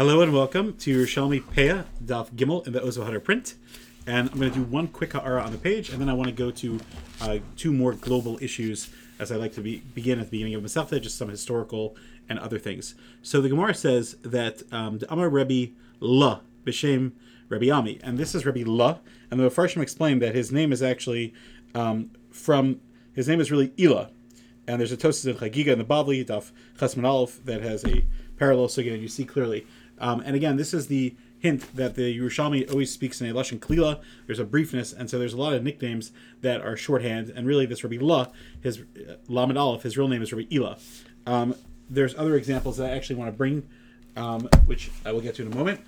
Hello and welcome to Yerushalmi Peah Daf Gimel in the Oz Vehadar print. And I'm going to do one quick ha'ara on the page, and then I want to go to uh, two more global issues as I like to be, begin at the beginning of Masechta, just some historical and other things. So the Gemara says that um, Amar Rebbe La B'Shem Rebbe Ami, and this is Rebbe La, and the Mepharshim explained that his name is actually um, from his name is really Ila, and there's a Tosfos in Chagiga in the Bavli Daf Chasman Aleph that has a parallel so again you see clearly. Um, and again, this is the hint that the Yerushalmi always speaks in a Lashon Klila. There's a briefness, and so there's a lot of nicknames that are shorthand. And really, this Rabbi La, his uh, Lamed Aleph, his real name is Rabbi Ila. Um, there's other examples that I actually want to bring, um, which I will get to in a moment.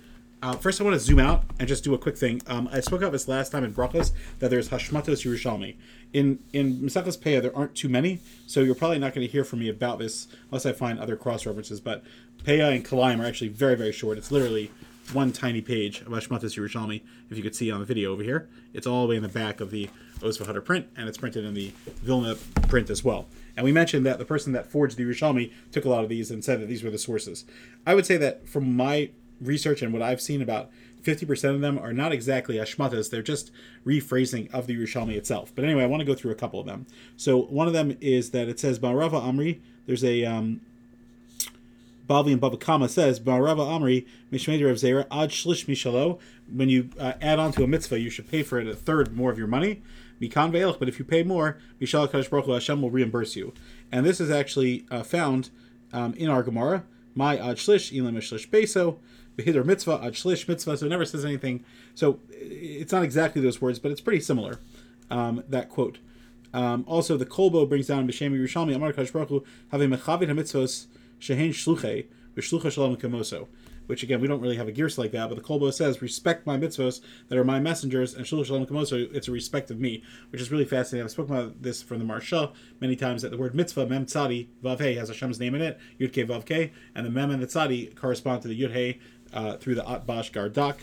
Uh, first, I want to zoom out and just do a quick thing. Um, I spoke about this last time in Brachas that there's Hashmatos Yerushalmi. In in Maseches Peah, there aren't too many, so you're probably not going to hear from me about this unless I find other cross references. But Peah and Kalaim are actually very very short. It's literally one tiny page of Hashmatos Yerushalmi. If you could see on the video over here, it's all the way in the back of the Oz Vehadar print, and it's printed in the Vilna print as well. And we mentioned that the person that forged the Yerushalmi took a lot of these and said that these were the sources. I would say that from my research and what I've seen about 50% of them are not exactly ashmatas, they're just rephrasing of the Yerushalmi itself. But anyway, I want to go through a couple of them. So one of them is that it says Barava Amri, there's a um, Bavli and Bava Kama says Barava Amri Mishmedi Rav Zera Ad Shlish Mishalo. When you uh, add on to a mitzvah, you should pay for it a third more of your money. Mikan Ve'elch, but if you pay more, Mishal Kadosh Baruch Hashem will reimburse you. And this is actually uh, found um, in our Gemara. My Ad Shlish Elam Shlish Beso. Behidr mitzvah, ad shlish mitzvah, so it never says anything. So it's not exactly those words, but it's pretty similar, um, that quote. Um, also, the Kolbo brings down B'Shem Yerushalmi, Amar Kadosh Baruch Hu, having mechavit ha-mitzvos, shehen shluchei, v'shlucha shalom kamoso. Which again, we don't really have a gears like that, but the Kolbo says, respect my mitzvos that are my messengers, and shlucha shalom kamoso, it's a respect of me, which is really fascinating. I've spoken about this from the Maharsha many times, that the word mitzvah, mem tzadi, vav has Hashem's name in it, yud ke vav ke, and the mem and the tzadi correspond to the yud uh, through the Atbash Gardak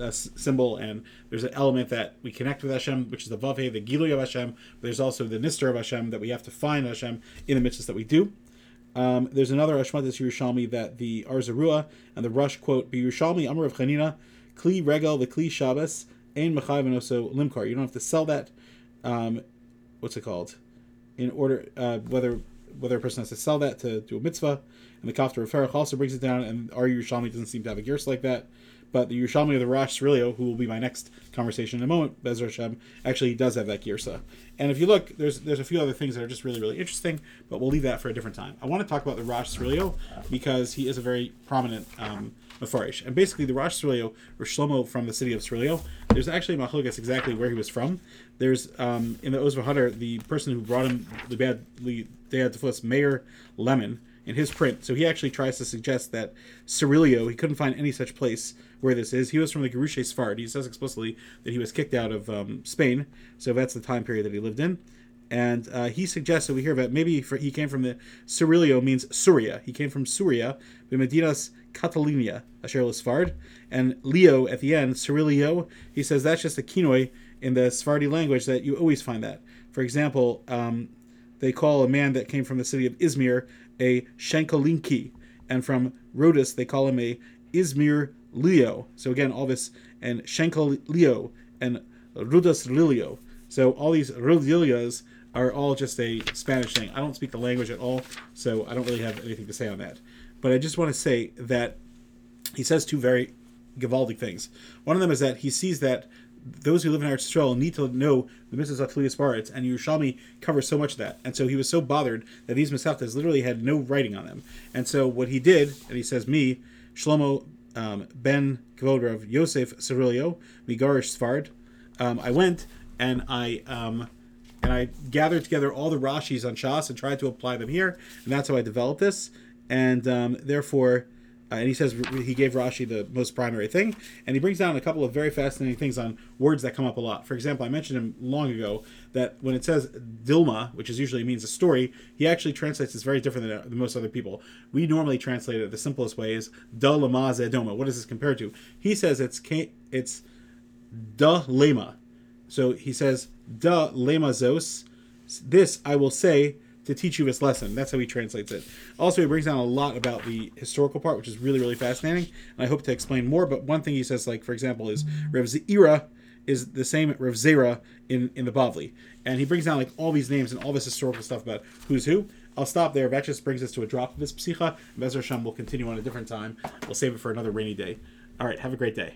uh, symbol, and there's an element that we connect with Hashem, which is the Vavhe, the Gilui of Hashem. But there's also the Nister of Hashem that we have to find Hashem in the mitzvahs that we do. Um, there's another Ashmatis Yerushalmi that the Or Zarua and the Rosh quote, Be Yerushalmi Amr of Chanina, Kli Regel, the Kli Shabbos, Ein Machayv and also Limkar. You don't have to sell that. Um, what's it called? In order, uh, whether whether a person has to sell that to do a mitzvah. And the Kaftor Vaferach also brings it down, and our Yerushalmi doesn't seem to have a gears like that. But the Yerushalmi of the Rosh Sirilio, who will be my next conversation in a moment, Bezer Hashem, actually does have that girsa. And if you look, there's there's a few other things that are just really, really interesting, but we'll leave that for a different time. I want to talk about the Rosh Sirilio because he is a very prominent um. And basically, the Rosh Sirilio, or Shlomo from the city of Sirilio, there's actually Machlokas exactly where he was from. There's, um, in the Oz Vehadar, the person who brought him the bad the Dead Tefus, Meir Lehmann, in his print. So he actually tries to suggest that Sirilio, he couldn't find any such place where this is. He was from the Gerushe Sfard. He says explicitly that he was kicked out of um, Spain. So that's the time period that he lived in. And uh, he suggests that we hear about maybe for, he came from the Sirilio means Syria. He came from Syria, Medinas Catalinia, Asher Sfard. And Leo at the end, Sirilio, he says that's just a kinoi in the Sephardi language that you always find that. For example, um, they call a man that came from the city of Izmir a Shenkolinki, and from Rhodes they call him a Izmir Leo. So again, all this and Shenko Leo and Rudas Lilio. So all these Rudilias are all just a Spanish thing. I don't speak the language at all, so I don't really have anything to say on that. But I just want to say that he says two very Givaldic things. One of them is that he sees that those who live in Eretz Yisrael need to know the mitzvahs Atlias Baritz, and Yerushalmi covers so much of that. And so he was so bothered that these Masechtas literally had no writing on them. And so what he did, and he says, me, Shlomo um, ben Kvod of Yosef Sirilio, Migarish Sfard, um, I went and I um, and I gathered together all the Rashis on Shas and tried to apply them here, and that's how I developed this. And um, therefore, uh, and he says he gave Rashi the most primary thing, and he brings down a couple of very fascinating things on words that come up a lot. For example, I mentioned him long ago that when it says Dilma, which is usually means a story, he actually translates this very different than, uh, than most other people. We normally translate it the simplest way is Da Lama Zedoma. What is this compared to? He says it's it's Da Lema. So he says Da Lema Zos. This I will say to teach you this lesson. That's how he translates it. Also, he brings down a lot about the historical part, which is really, really fascinating. And I hope to explain more. But one thing he says, like, for example, is Rev Zira is the same Rev Zera in, in the Bavli. And he brings down, like, all these names and all this historical stuff about who's who. I'll stop there. That just brings us to a drop of this psicha. Bezer will continue on a different time. We'll save it for another rainy day. All right, have a great day.